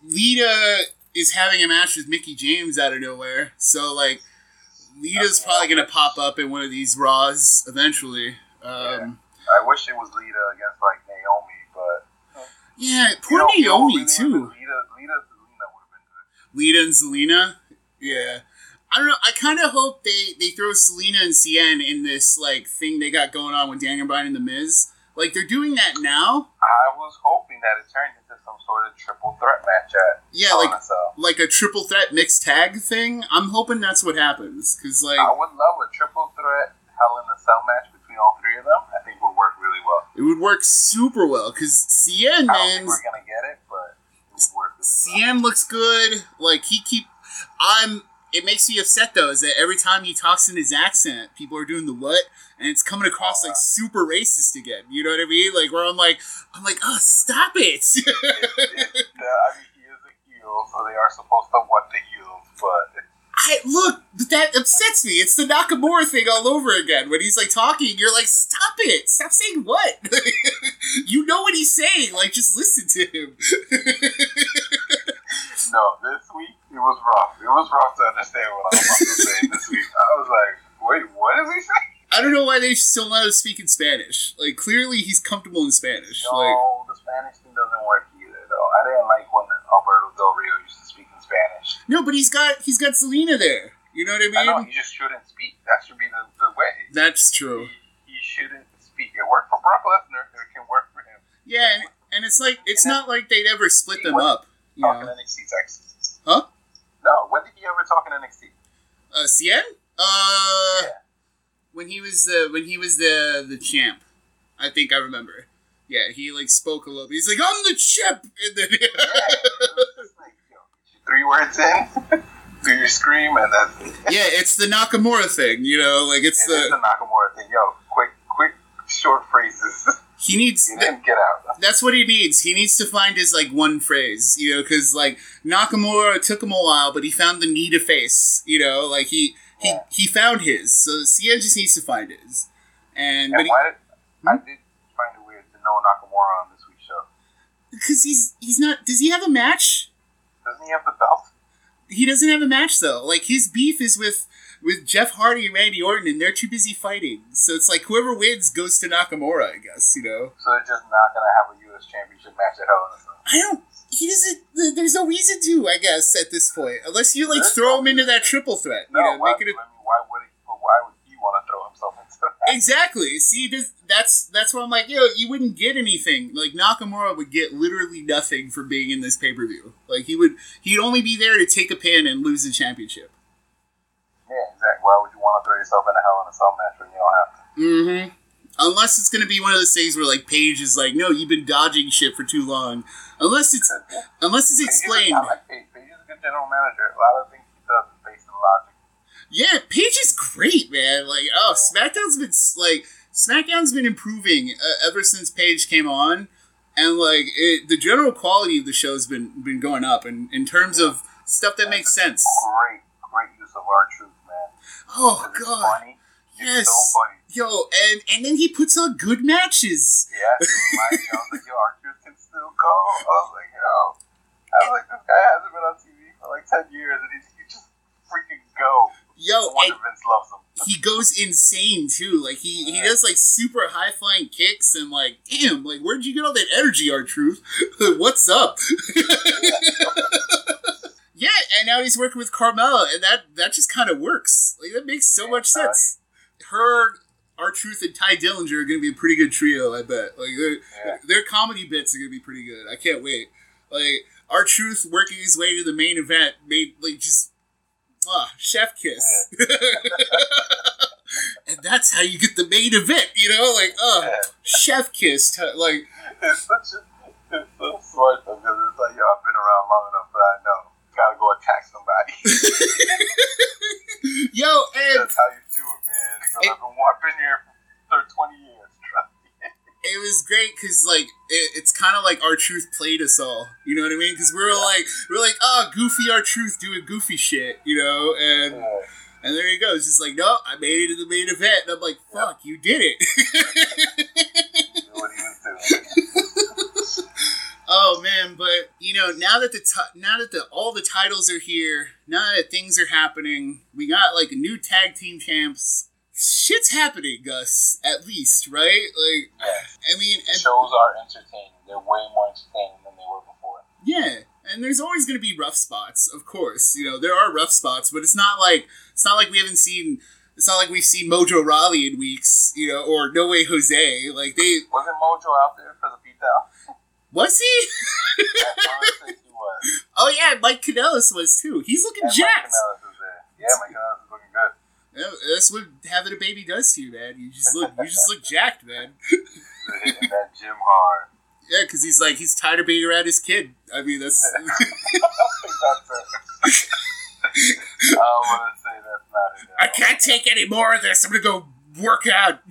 Lita is having a match with Mickie James out of nowhere. So like, Lita's probably gonna pop up in one of these Raws eventually. Um, I wish it was Lita against like Naomi, but yeah, poor you know Naomi really too. would've Lita, Lita, Zelina would have been good. Lita and Zelina. Yeah. I don't know. I kind of hope they, they throw Zelina and Cien in this like thing they got going on with Daniel Bryan and The Miz. Like they're doing that now. I was hoping that it turned into some sort of triple threat match at Yeah, like like a triple threat mixed tag thing. I'm hoping that's what happens because like I would love a triple threat Hell in a Cell match between all three of them. I think work really well. it would work super well because Cien I don't man, think we're gonna get it, but it would work really well. Looks good. Like he keep. I'm. It makes me upset though, is that every time he talks in his accent, people are doing the what, and it's coming across like super racist again. You know what I mean? Like where I'm like, I'm like, oh, stop it. It- it- uh, I mean, he is a heel, so they are supposed to want the heels, but I look, that upsets me. It's the Nakamura thing all over again. When he's like talking, you're like, stop it, stop saying what. you know what he's saying. Like just listen to him. no, this week it was rough. It was rough to understand what I was about to say this week. I was like, wait, what is he saying? I don't know why they still let him speak in Spanish. Like clearly he's comfortable in Spanish. No, Like the Spanish thing doesn't work either, though. I didn't like when Alberto Del Rio used to speak in Spanish. no, but he's got he's got Zelina there. You know what I mean? I know he just shouldn't speak. That should be the, the way. That's true. He shouldn't speak. It worked for Brock Lesnar. It can work for him. Yeah, and, and it's like it's not like they'd ever split them up. You Talking know? NXT, Texas. Huh? No, when did he ever talk in NXT? Uh, Cien? Uh, Yeah. when he was the when he was the the champ, I think I remember. Yeah, he like spoke a little bit. He's like, "I'm the champ," and then It was just like, yo, three words in, do your scream, and that's it. Yeah, it's the Nakamura thing. You know, like it's the the Nakamura thing. Yo, quick, quick, short phrases. he needs. Get out. That's what he needs. He needs to find his like one phrase, you know, because like Nakamura took him a while, but he found the need of face, you know, like he he Yeah. he found his. So Cien just needs to find his, and And but why did, hmm? I did find it weird to know Nakamura on this week's show. because he's he's not. Does he have a match? Doesn't he have the belt? He doesn't have a match though. Like his beef is with with Jeff Hardy and Randy Orton, and they're too busy fighting. So it's like whoever wins goes to Nakamura, I guess. You know. So they're just not gonna have a U.S. Championship match at Hell in a Cell. I don't. He doesn't. There's no reason to, I guess, at this point, unless you like There's throw no him into that triple threat. You No, know, why, make it a I mean, why would he? But why would he want to throw himself into that? Exactly. See, this, that's that's why I'm like, yo, you wouldn't get anything. Like Nakamura would get literally nothing for being in this pay per view. Like he would, he'd only be there to take a pin and lose the championship. Yeah, exactly. Why would you want to throw yourself in a Hell in a Cell match when you don't have to? Mm-hmm. Unless it's gonna be one of those things where like Paige is like, no, you've been dodging shit for too long. Unless it's unless it's Paige is- explained. I like Paige. Paige is a good general manager. A lot of things he does is based on logic. Yeah, Paige is great, man. Like, oh, SmackDown's been like SmackDown's been improving uh, ever since Paige came on, and like it, the general quality of the show's been been going up. And in terms of stuff that makes sense. Great, great use of R-Truth, man. Oh god, funny. yes, so funny. yo, and and then he puts on good matches. Yeah, me. I was like, yo, R-Truth can still go. I was like, yo, I was like, this guy hasn't been on TV for like ten years, and he's he just freaking go. Yo, wonder Vince loves him. he goes insane too. Like he he does like super high flying kicks and like, damn, like where'd you get all that energy, R-Truth? What's up? yeah, and now he's working with Carmella, and that that just kind of works. Like that makes so much sense. Her, R-Truth, and Tye Dillinger are going to be a pretty good trio. I bet. Like their Yeah. their comedy bits are going to be pretty good. I can't wait. Like R-Truth working his way to the main event made like just ah chef kiss. and that's how you get the main event, you know, like oh chef kiss, t- like It's such a, it's so smart though, because it's like, yo, I've been around long enough that I know. Gotta go attack somebody. yo, because like it, it's kind of like R-Truth played us all, you know what I mean? Because we were like we are like oh goofy R-Truth doing goofy shit, you know, and and there he goes, just like no, I made it to the main event, and I'm like fuck, you did it. Do what he was doing. Oh man, but you know, now that the ti- now that the all the titles are here, now that things are happening, we got like new tag team champs. Shit's happening, Gus. At least, right? Like, Yeah. I mean, and, shows are entertaining. They're way more entertaining than they were before. yeah, and there's always going to be rough spots, of course. You know, there are rough spots, but it's not like it's not like we haven't seen. It's not like we've seen Mojo Rawley in weeks, you know, or No Way Jose. Like they Wasn't Mojo out there for the beatdown? was he? I he was. oh yeah, Mike Kanellis was too. He's looking And Mike jacked. Kanellis was there. Yeah, Mike Kanellis is looking good. That's what having a baby does to you, man. You just look, you just look jacked, man. That gym hard. Yeah, because he's like he's tired of being around his kid. I mean, that's That's. I want to say that's not it. I can't take any more of this. I'm gonna go work out.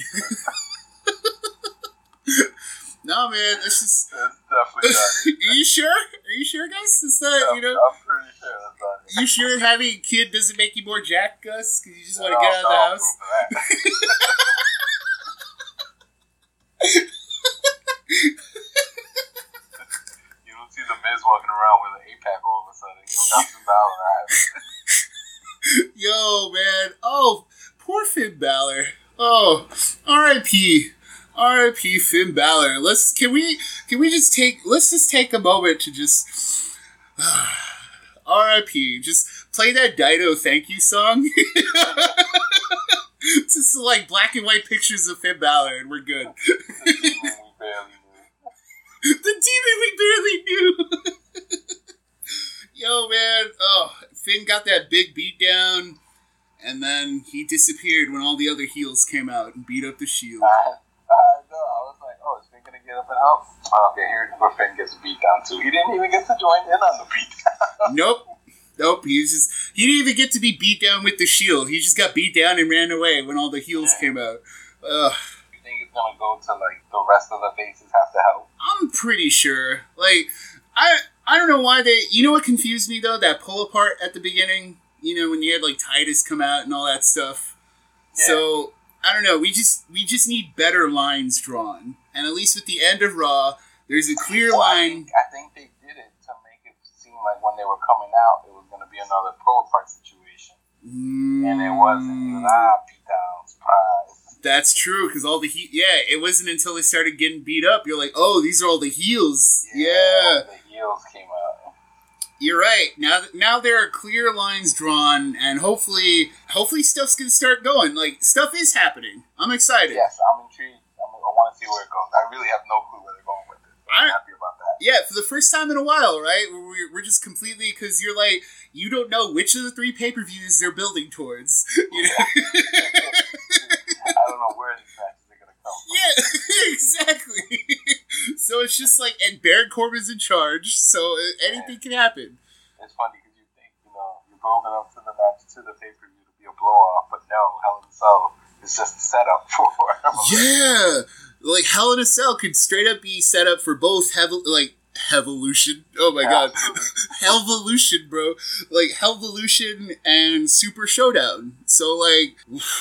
no, man, that's just. That's definitely not. Are you sure? Are you sure, Gus? It's not. I'm, You know. I'm pretty sure that's not. You sure having a kid doesn't make you more jack, Gus? Because you just want to get out of the house. You don't see the Miz walking around with an eight pack all of a sudden. You know, got some Balor. Yo, man. Oh, poor Finn Balor. Oh, R.I.P. R.I.P. Finn Balor. Let's can we can we just take let's just take a moment to just R.I.P. Just play that Dido thank you song. just like black and white pictures of Finn Balor, and we're good. The demon we barely knew. Yo, man. Oh, Finn got that big beat down, and then he disappeared when all the other heels came out and beat up the Shield. I, I know. I was like, oh, is Finn gonna get up and help? Oh, okay, here's where Finn gets beat down too. He didn't even get to join in on the beatdown. nope. Nope, he just he didn't even get to be beat down with the shield. He just got beat down and ran away when all the heels came out. Ugh. you think it's gonna go to like the rest of the faces have to help? I'm pretty sure. Like, I I don't know why they. You know what confused me though? That pull apart at the beginning. You know when you had like Titus come out and all that stuff. Yeah. So I don't know. We just we just need better lines drawn. And at least with the end of Raw, there's a clear Well, I line. think, I think they did it to make it seem like when they were coming out, it was going to be another pro fight situation, and it wasn't. It was ah beat down, surprise. That's true because all the heat. yeah, it wasn't until they started getting beat up you're like, oh, these are all the heels. Yeah, The heels came out. You're right. Now, now there are clear lines drawn, and hopefully, hopefully stuff's gonna start going. Like stuff is happening. I'm excited. Yes, I'm intrigued. I'm, I want to see where it goes. I really have no clue where they're going with it. I'm I- happy about that. Yeah, for the first time in a while, right? We're, we're just completely because you're like you don't know which of the three pay per views they're building towards. You know? I don't know where these matches are going to come from. yeah, exactly. So it's just like, and Baron Corbin's in charge, so anything can happen. It's funny because you think, you know, you're building up to the match, to the pay per view to be a blow off, but no, Hell in a Cell is just a setup for Yeah, like Hell in a Cell could straight up be set up for both Hevel like Hevolution. Oh my god, Helvolution, bro. Like Helvolution and Super Showdown. So like,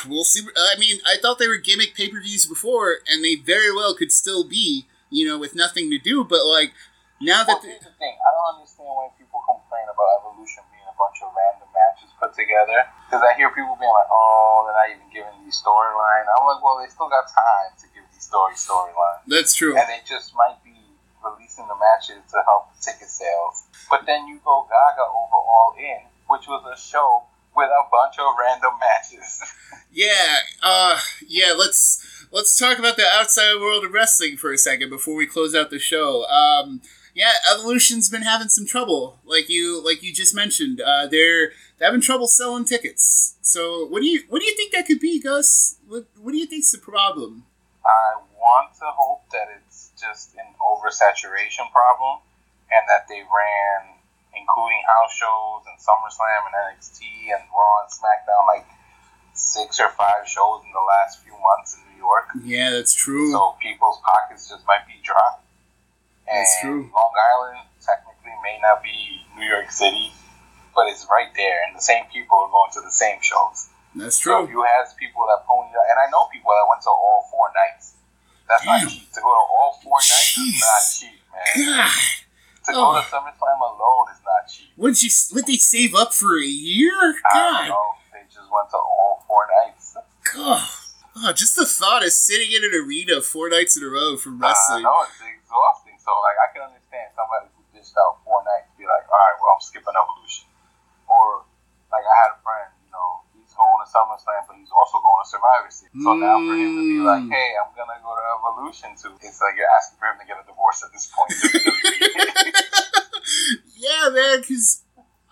we'll see. I mean, I thought they were gimmick pay per views before, and they very well could still be. You know, with nothing to do, but like now that Well, here's the thing. I don't understand why people complain about Evolution being a bunch of random matches put together. Because I hear people being like, oh, they're not even giving these storyline. I'm like, well, they still got time to give these story storyline. that's true. And they just might be releasing the matches to help the ticket sales. But then you go Gaga over All In, which was a show with a bunch of random matches. Yeah, uh, yeah. Let's let's talk about the outside world of wrestling for a second before we close out the show. Um, yeah, Evolution's been having some trouble, like you like you just mentioned. Uh, they're they're having trouble selling tickets. So what do you what do you think that could be, Gus? What what do you think's the problem? I want to hope that it's just an oversaturation problem and that they ran, including house shows and SummerSlam and NXT and Raw and SmackDown, like six or five shows in the last few months in New York. Yeah, that's true. So people's pockets just might be dry. And That's true. Long Island technically may not be New York City, but it's right there, and the same people are going to the same shows. that's true. So you have people that pony up, and I know people that went to all four nights. That's Damn. not cheap. To go to all four nights Jeez. is not cheap, man. God, To Oh. go to SummerSlam alone is not cheap. would you would they save up for a year? I don't know. They just went to all four nights. God. Oh, just the thought of sitting in an arena four nights in a row for I ah, wrestling. know it's exhausting. So like I can understand somebody who dished out four nights be like, all right, well I'm skipping Evolution, or like I had a friend, you know, he's going to SummerSlam, but he's also going to Survivor Series. So now for him to be like, Mm. hey, I'm gonna go to Evolution too, it's like you're asking for him to get a divorce at this point. yeah, man, because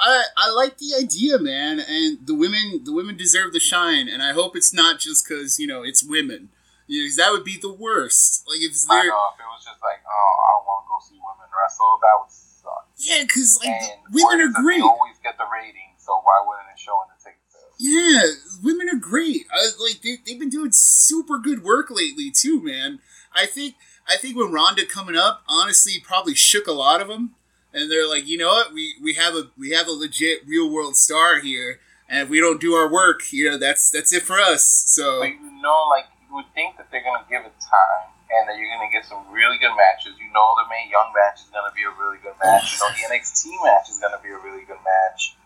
I I like the idea, man, and the women the women deserve the shine, and I hope it's not just because you know it's women, you know, 'cause that would be the worst. Like if I know if it was just like, oh, I don't want to go see women wrestle, that would suck. yeah, because like women are great. They always get the ratings, so why wouldn't it show in the ticket? Yeah, women are great. I, like they, they've been doing super good work lately too, man. I think I think when Ronda coming up, honestly, probably shook a lot of them, and they're like, you know what, we we have a we have a legit real world star here, and if we don't do our work, you know, that's that's it for us. So But you know, like you would think that they're gonna give it time, and that you're gonna get some really good matches. You know, the Mae Young match is gonna be a really good match. You know, the NXT match is gonna be a really good match.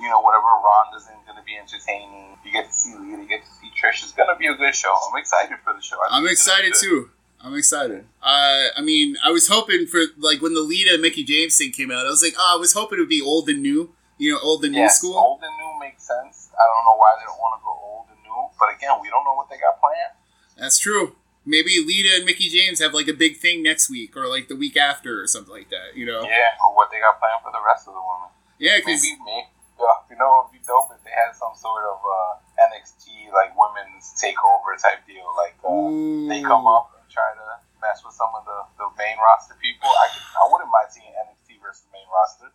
You know, whatever Ronda's in is gonna be entertaining. You get to see Lita, you get to see Trish. It's gonna be a good show. I'm excited for the show. I think I'm it's gonna be excited too. I'm excited. Uh, I mean, I was hoping for like when the Lita and Mickie James thing came out. I was like, oh, I was hoping it would be old and new. You know, old and new school. old and new makes sense. I don't know why they don't want to go old and new, but again, we don't know what they got planned. That's true. Maybe Lita and Mickie James have like a big thing next week or like the week after or something like that. You know? Yeah, or what they got planned for the rest of the women. Yeah, because Maybe, maybe you know, it'd be dope if they had some sort of uh, NXT like women's takeover type deal. Like uh, they come up and try to mess with some of the, the main roster people. I could, I wouldn't mind seeing NXT versus main roster.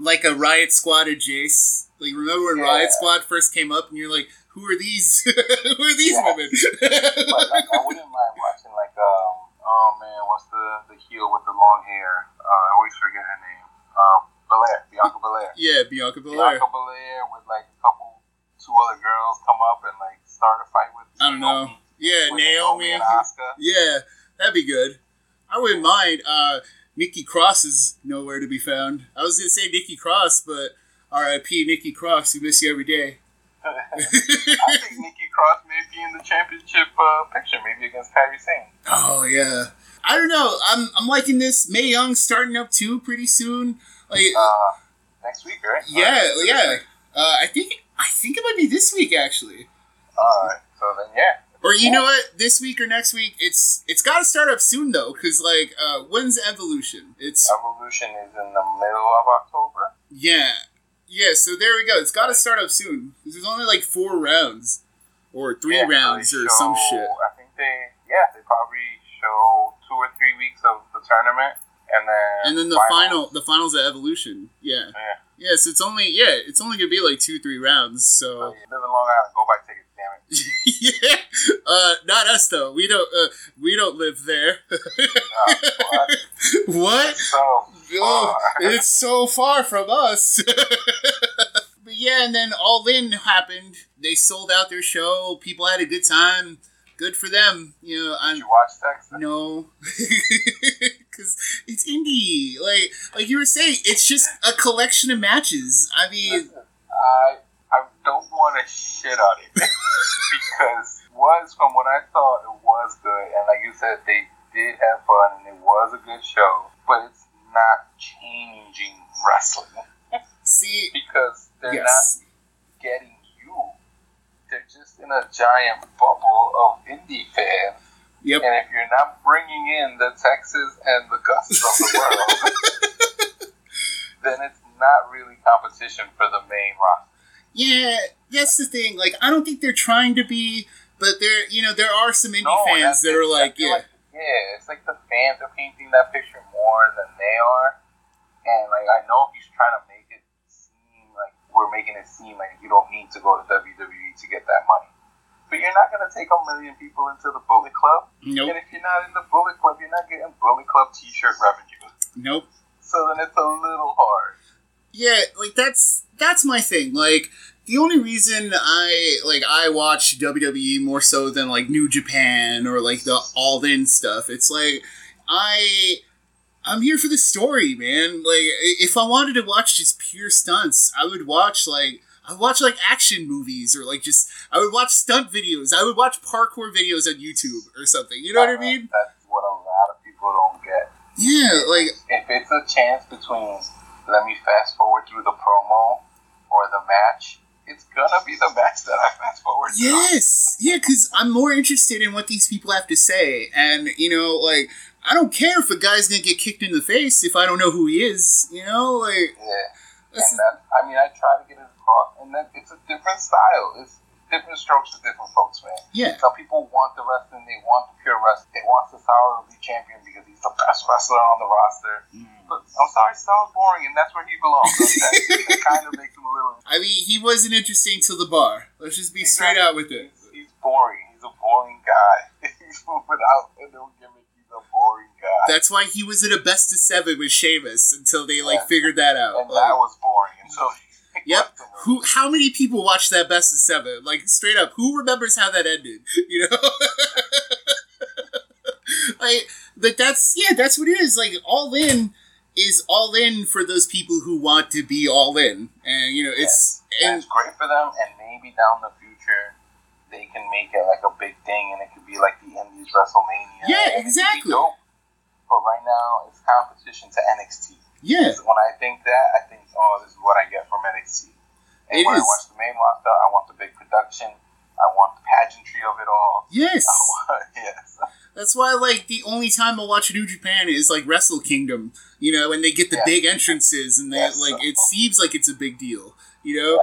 like a Riot Squad of Jace. Like remember when Yeah. Riot Squad first came up and you're like, who are these? who are these Yeah. women? But like, I wouldn't mind watching like um oh man, what's the the heel with the long hair? Uh, I always forget her name. Um, Belair, Bianca Belair. yeah, Bianca Belair. Bianca Belair with like a couple, two other girls come up and like start a fight with. I don't know. Naomi, Yeah, with Naomi. and Asuka. Yeah, that'd be good. I wouldn't mind. Uh, Nikki Cross is nowhere to be found. I was gonna say Nikki Cross, but R.I.P. Nikki Cross. We miss you every day. I think Nikki Cross may be in the championship uh, picture, maybe against Kairi Sane. Oh yeah. I don't know. I'm I'm liking this. Mae Young starting up too pretty soon. Like Uh, next week, right? yeah, yeah. Uh, I think I think it might be this week actually. Alright, so then, yeah. Or you know what? This week or next week? It's it's got to start up soon though, because like uh, when's Evolution? It's Evolution is in the middle of October. yeah, yeah. So there we go. It's got to start up soon. There's only like four rounds or three Yeah, rounds or some shit. I think they, yeah, they probably show two or three weeks of the tournament, and then And then the final, the finals of Evolution. Yeah. Yeah. Yes, it's only yeah, it's only gonna be like two, three rounds. So live in Long Island, go buy tickets, damn it. yeah, uh, not us though. We don't, uh, we don't live there. Uh, what? what? So, Oh, it's so far from us. but yeah, and then All In happened. They sold out their show. People had a good time. Good for them. You know, Did I'm you watch Texas? no, because it's indie. Like, like you were saying, it's just a collection of matches. I mean, Listen, I I don't want to shit on it because it was from what I thought it was good, and like you said, they did have fun and it was a good show, but it's not changing wrestling see, because they're yes, not getting. They're just in a giant bubble of indie fans, yep. and if you're not bringing in the Texas and the Gus's of the world, then it's not really competition for the main roster. Yeah, that's the thing. Like, I don't think they're trying to be, but there, you know, there are some indie No, fans that are like, yeah, yeah, it's like the fans are painting that picture more than they are, and like I know he's trying to make it seem like we're making it seem like you don't need to go to WWE to get that money, but you're not gonna take a million people into the Bullet Club, nope, and if you're not in the Bullet Club, you're not getting Bullet Club T-shirt revenue. nope. So then it's a little hard. Yeah, like that's that's my thing. Like the only reason I like I watch WWE more so than like New Japan or like the All In stuff. It's like I I'm here for the story, man. Like if I wanted to watch just pure stunts, I would watch like I would watch like action movies or like just I would watch stunt videos. I would watch parkour videos on YouTube or something. You know what I uh, mean? That's what a lot of people don't get. Yeah, like if it's a chance between let me fast forward through the promo or the match, it's gonna be the match that I fast forward through. Yes, yeah, because I'm more interested in what these people have to say, and you know, like I don't care if a guy's gonna get kicked in the face if I don't know who he is. You know, like Yeah. And that, I mean, I try to get it across, and then it's a different style. It's different strokes for different folks, man. yeah, Some people want the wrestling, they want the pure wrestling, they want the Cesaro to be champion because he's the best wrestler on the roster. Mm. But I'm sorry, Cesaro's boring, and that's where he belongs. that, that kind of makes him a little. I mean, he wasn't interesting till the bar. Let's just be straight out with it. He's, he's boring. He's a boring guy. He's without and no gimmick, he's a boring guy. That's why he was in a best of seven with Sheamus until they like Yeah. figured that out. and Like, that was boring. So, Yep. Who? How many people watched that best of seven? Like straight up, who remembers how that ended? You know, like, but that's yeah, that's what it is. Like, all in is all in for those people who want to be all in, and you know, it's And and it's great for them, and maybe down the future they can make it like a big thing, and it could be like the Indies WrestleMania. Yeah, and it could be exactly. But right now, it's competition to NXT. yeah, When I think that, I think, oh, this is what I get from NXT. And It when is. I watch the main roster, I want the big production. I want the pageantry of it all. yes. Want, yes. That's why, like, the only time I watch New Japan is like Wrestle Kingdom. You know, when they get the Yeah. big entrances, and they Yes. like it seems like it's a big deal. You know.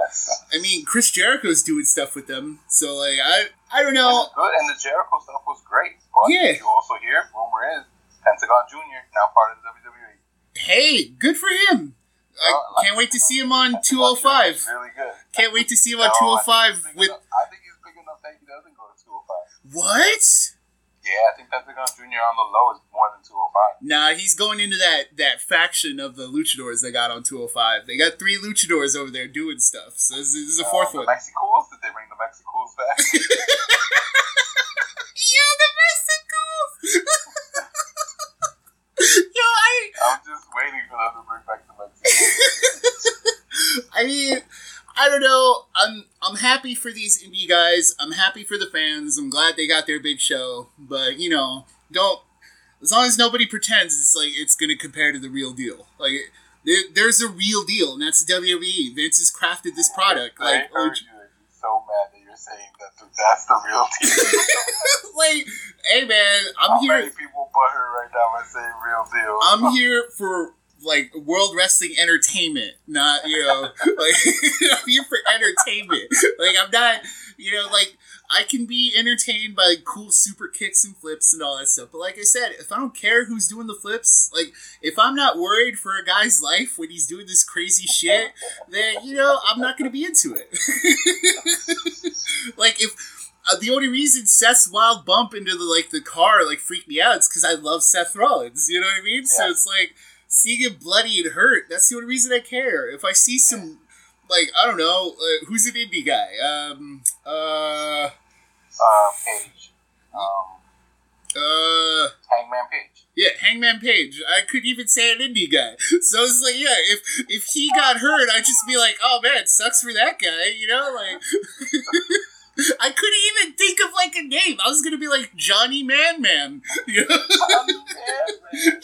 I mean, Chris Jericho's doing stuff with them, so like I I don't know. it's good, and the Jericho stuff was great. But Yeah. you also hear, rumor is, Pentagon Jr., now part of the WWE. Hey, good for him. I Oh, I can't wait to see him on Pentagon two hundred Jr. five. is Really good. Can't wait to see him on No, two I hundred think five he's big with enough- I think he's big enough that he doesn't go to 205. what? Yeah, I think Pentagon Junior on the low is more than two hundred five. Nah, he's going into that that faction of the luchadors they got on two hundred five. They got three luchadors over there doing stuff. So this, this is a fourth uh, one. Mexicools? Did they bring the Mexicools back? Yo, the Mexicools. Yo, I. I'm just waiting for them to bring back the Mexicools. I mean happy for these indie guys. I'm happy for the fans. I'm glad they got their big show. But you know, don't as long as nobody pretends it's like it's gonna compare to the real deal. Like there, there's a real deal, and that's WWE. Vince has crafted this product. I Like, heard you. so mad that you're saying that th- that's the real deal. like, hey man, I'm How here. many people butthurt right now and say real deal? I'm here for like world wrestling entertainment, not you know, like here for entertainment. Like I'm not, you know, like I can be entertained by cool super kicks and flips and all that stuff. But like I said, if I don't care who's doing the flips, like if I'm not worried for a guy's life when he's doing this crazy shit, then you know I'm not gonna be into it. like if. Uh, the only reason Seth's wild bump into the like the car like freaked me out is because I love Seth Rollins. You know what I mean? So it's like seeing him bloody and hurt. That's the only reason I care. If I see some, like I don't know, uh, who's an indie guy? Um, uh, uh, Page. Um, uh, Hangman Page. yeah, Hangman Page. I couldn't even say an indie guy. So it's like, yeah, if if he got hurt, I'd just be like, oh man, sucks for that guy. You know, like. I couldn't even think of like a name. I was gonna be like Johnny Man Man. You know? Oh, man, man.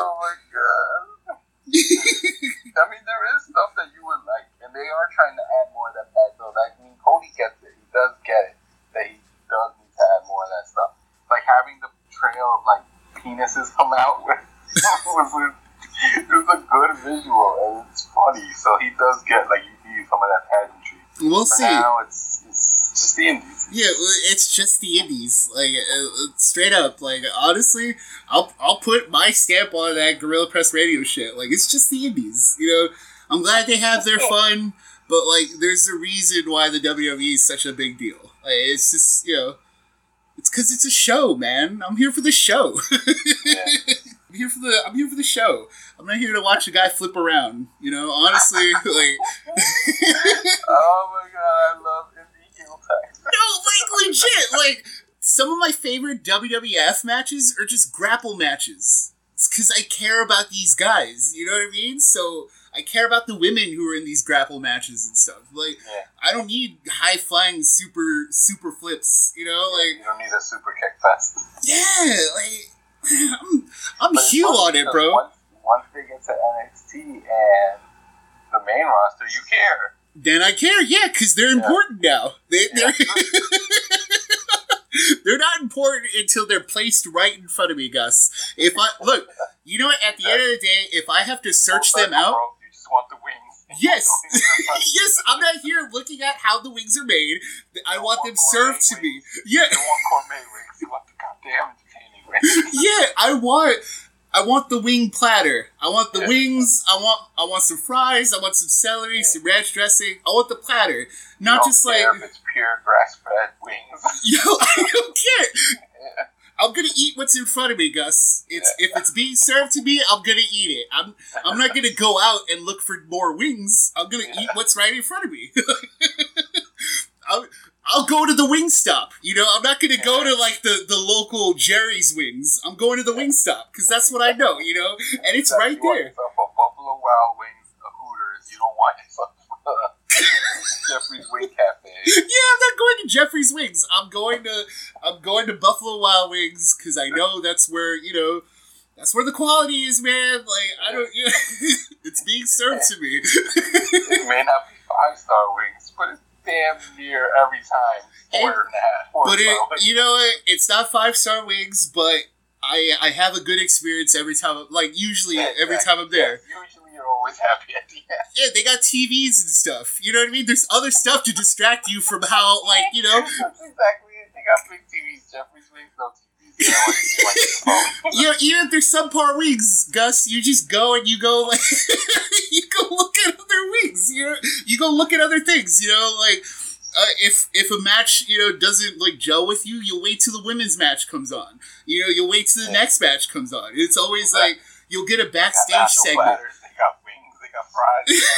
Oh my god. I mean, there is stuff that you would like, and they are trying to add more of that back. So, like, I mean, Cody gets it. He does get it. That he does need to add more of that stuff. Like having the trail of like penises come out with was a, was a good visual and it's funny. So he does get like you need some of that pageantry. We'll For see. now, it's it's just the indies. Yeah, it's just the indies. Like uh, uh, straight up. Like honestly, I'll I'll put my stamp on that Gorilla Press Radio shit. Like it's just the indies. You know, I'm glad they have their fun, but like there's a reason why the WWE is such a big deal. Like it's just you know, it's because it's a show, man. I'm here for the show. Yeah. I'm here for the I'm here for the show. I'm not here to watch a guy flip around. You know, honestly, like. Oh my god, I love indie heel tag. No, like legit. Like some of my favorite WWF matches are just grapple matches. It's because I care about these guys. You know what I mean? So I care about the women who are in these grapple matches and stuff. Like Yeah. I don't need high flying super super flips. You know, like You don't need a super kick fest. yeah, like I'm I'm But it's heel funny on it, bro. Once, once they get to NXT and the main roster, you care. Then I care, yeah, because they're Yeah. important now. They, Yeah. they're they're not important until they're placed right in front of me, Gus. If I look, you know what? At the end of the day, if I have to search them out. You just want the wings. yes, You don't need the- yes, I'm not here looking at how the wings are made. I want want them served to me. Yeah, You don't want gourmet wings. You want the goddamn entertaining wings. yeah, I want. I want the wing platter. I want the Yeah. wings. I want. I want some fries. I want some celery, some ranch dressing. I want the platter, not just like if it's pure grass fed wings. yo. I don't care. Yeah. I'm gonna eat what's in front of me, Gus. It's if it's being served to me, I'm gonna eat it. I'm I'm not gonna go out and look for more wings. I'm gonna eat what's right in front of me. I'll, I'll go to the wing stop. You know, I'm not gonna go to like the, the local Jerry's Wings. I'm going to the wing stop because that's what I know. You know, and it's right you there. Buffalo Wild Wings, a Hooters. You don't want yourself Jeffrey's Wing Cafe. Yeah, I'm not going to Jeffrey's Wings. I'm going to I'm going to Buffalo Wild Wings because I know that's where you know that's where the quality is, man. Like I don't, you it's being served to me. It may not be five star wings, but it's damn near every time four and a half. Four but it, you know what? It's not five star wings, but I I have a good experience every time. Like usually Yeah, every time I'm there. Yeah, usually you're always happy at the end. Yeah, they got TVs and stuff. You know what I mean? There's other stuff to distract you from how like you know. That's exactly it. They got big TVs. Jeffrey's wings, no TVs. You know, like, like the phone. you know, even if there's subpar weeks, Gus, you just go and you go like you go look at other wings. You know, you go look at other things. You know, like uh, if if a match you know doesn't like gel with you, you'll wait till the women's match comes on. You know, you'll wait till the next match comes on. It's always like you'll get a backstage segment. platters, They got wings. They got fries. They got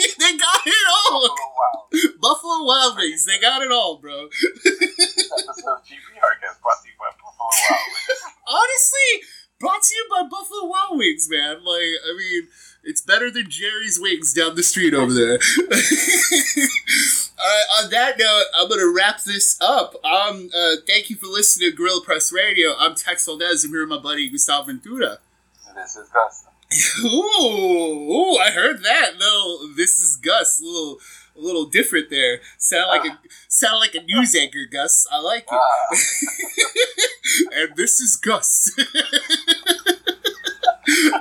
it they got it all. all. Buffalo Wild. Buffalo Wild Wings, they got it all, bro. This episode of GPR gets brought to you by Buffalo Wild Wings. Honestly, brought to you by Wings, man. Like, I mean, it's better than Jerry's Wings down the street over there. All right. On that note, I'm gonna wrap this up. Um, uh, thank you for listening to Gorilla Press Radio. I'm Tex Valdez. I'm here with my buddy Gustavo Ventura. This is Gus. Ooh, ooh, I heard that. No, this is Gus. A little, a little different there. Sound like a sound like a news anchor, Gus. I like it. Ah, and this is Gus.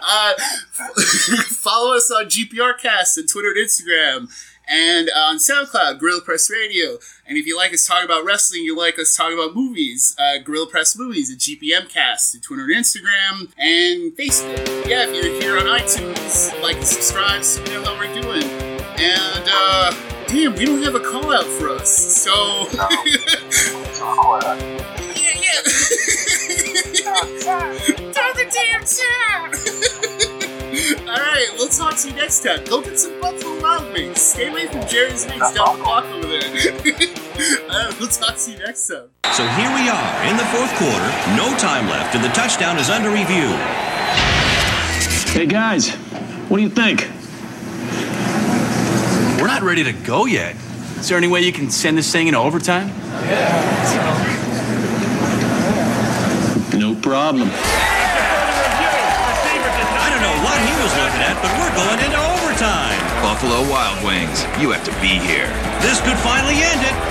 Uh, follow us on GPR Cast on Twitter and Instagram, and on SoundCloud, Gorilla Press Radio. And if you like us talking about wrestling, you like us talking about movies, uh, Gorilla Press Movies at GPM Cast, on Twitter and Instagram, and Facebook. Yeah, if you're here on iTunes, like and subscribe so you know how we're doing. And, uh, damn, we don't have a call out for us, so. no. Yeah, yeah. Tell the damn chat. All right, we'll talk to you next time. Go get some Buffalo Wild Wings. Stay away from Jerry's Wings down the block over there. All right, we'll talk to you next time. So here we are in the fourth quarter, no time left, and the touchdown is under review. Hey guys, what do you think? We're not ready to go yet. Is there any way you can send this thing into overtime? Yeah. No problem. What he was looking at, but we're going into overtime. Buffalo Wild Wings. You have to be here. This could finally end it.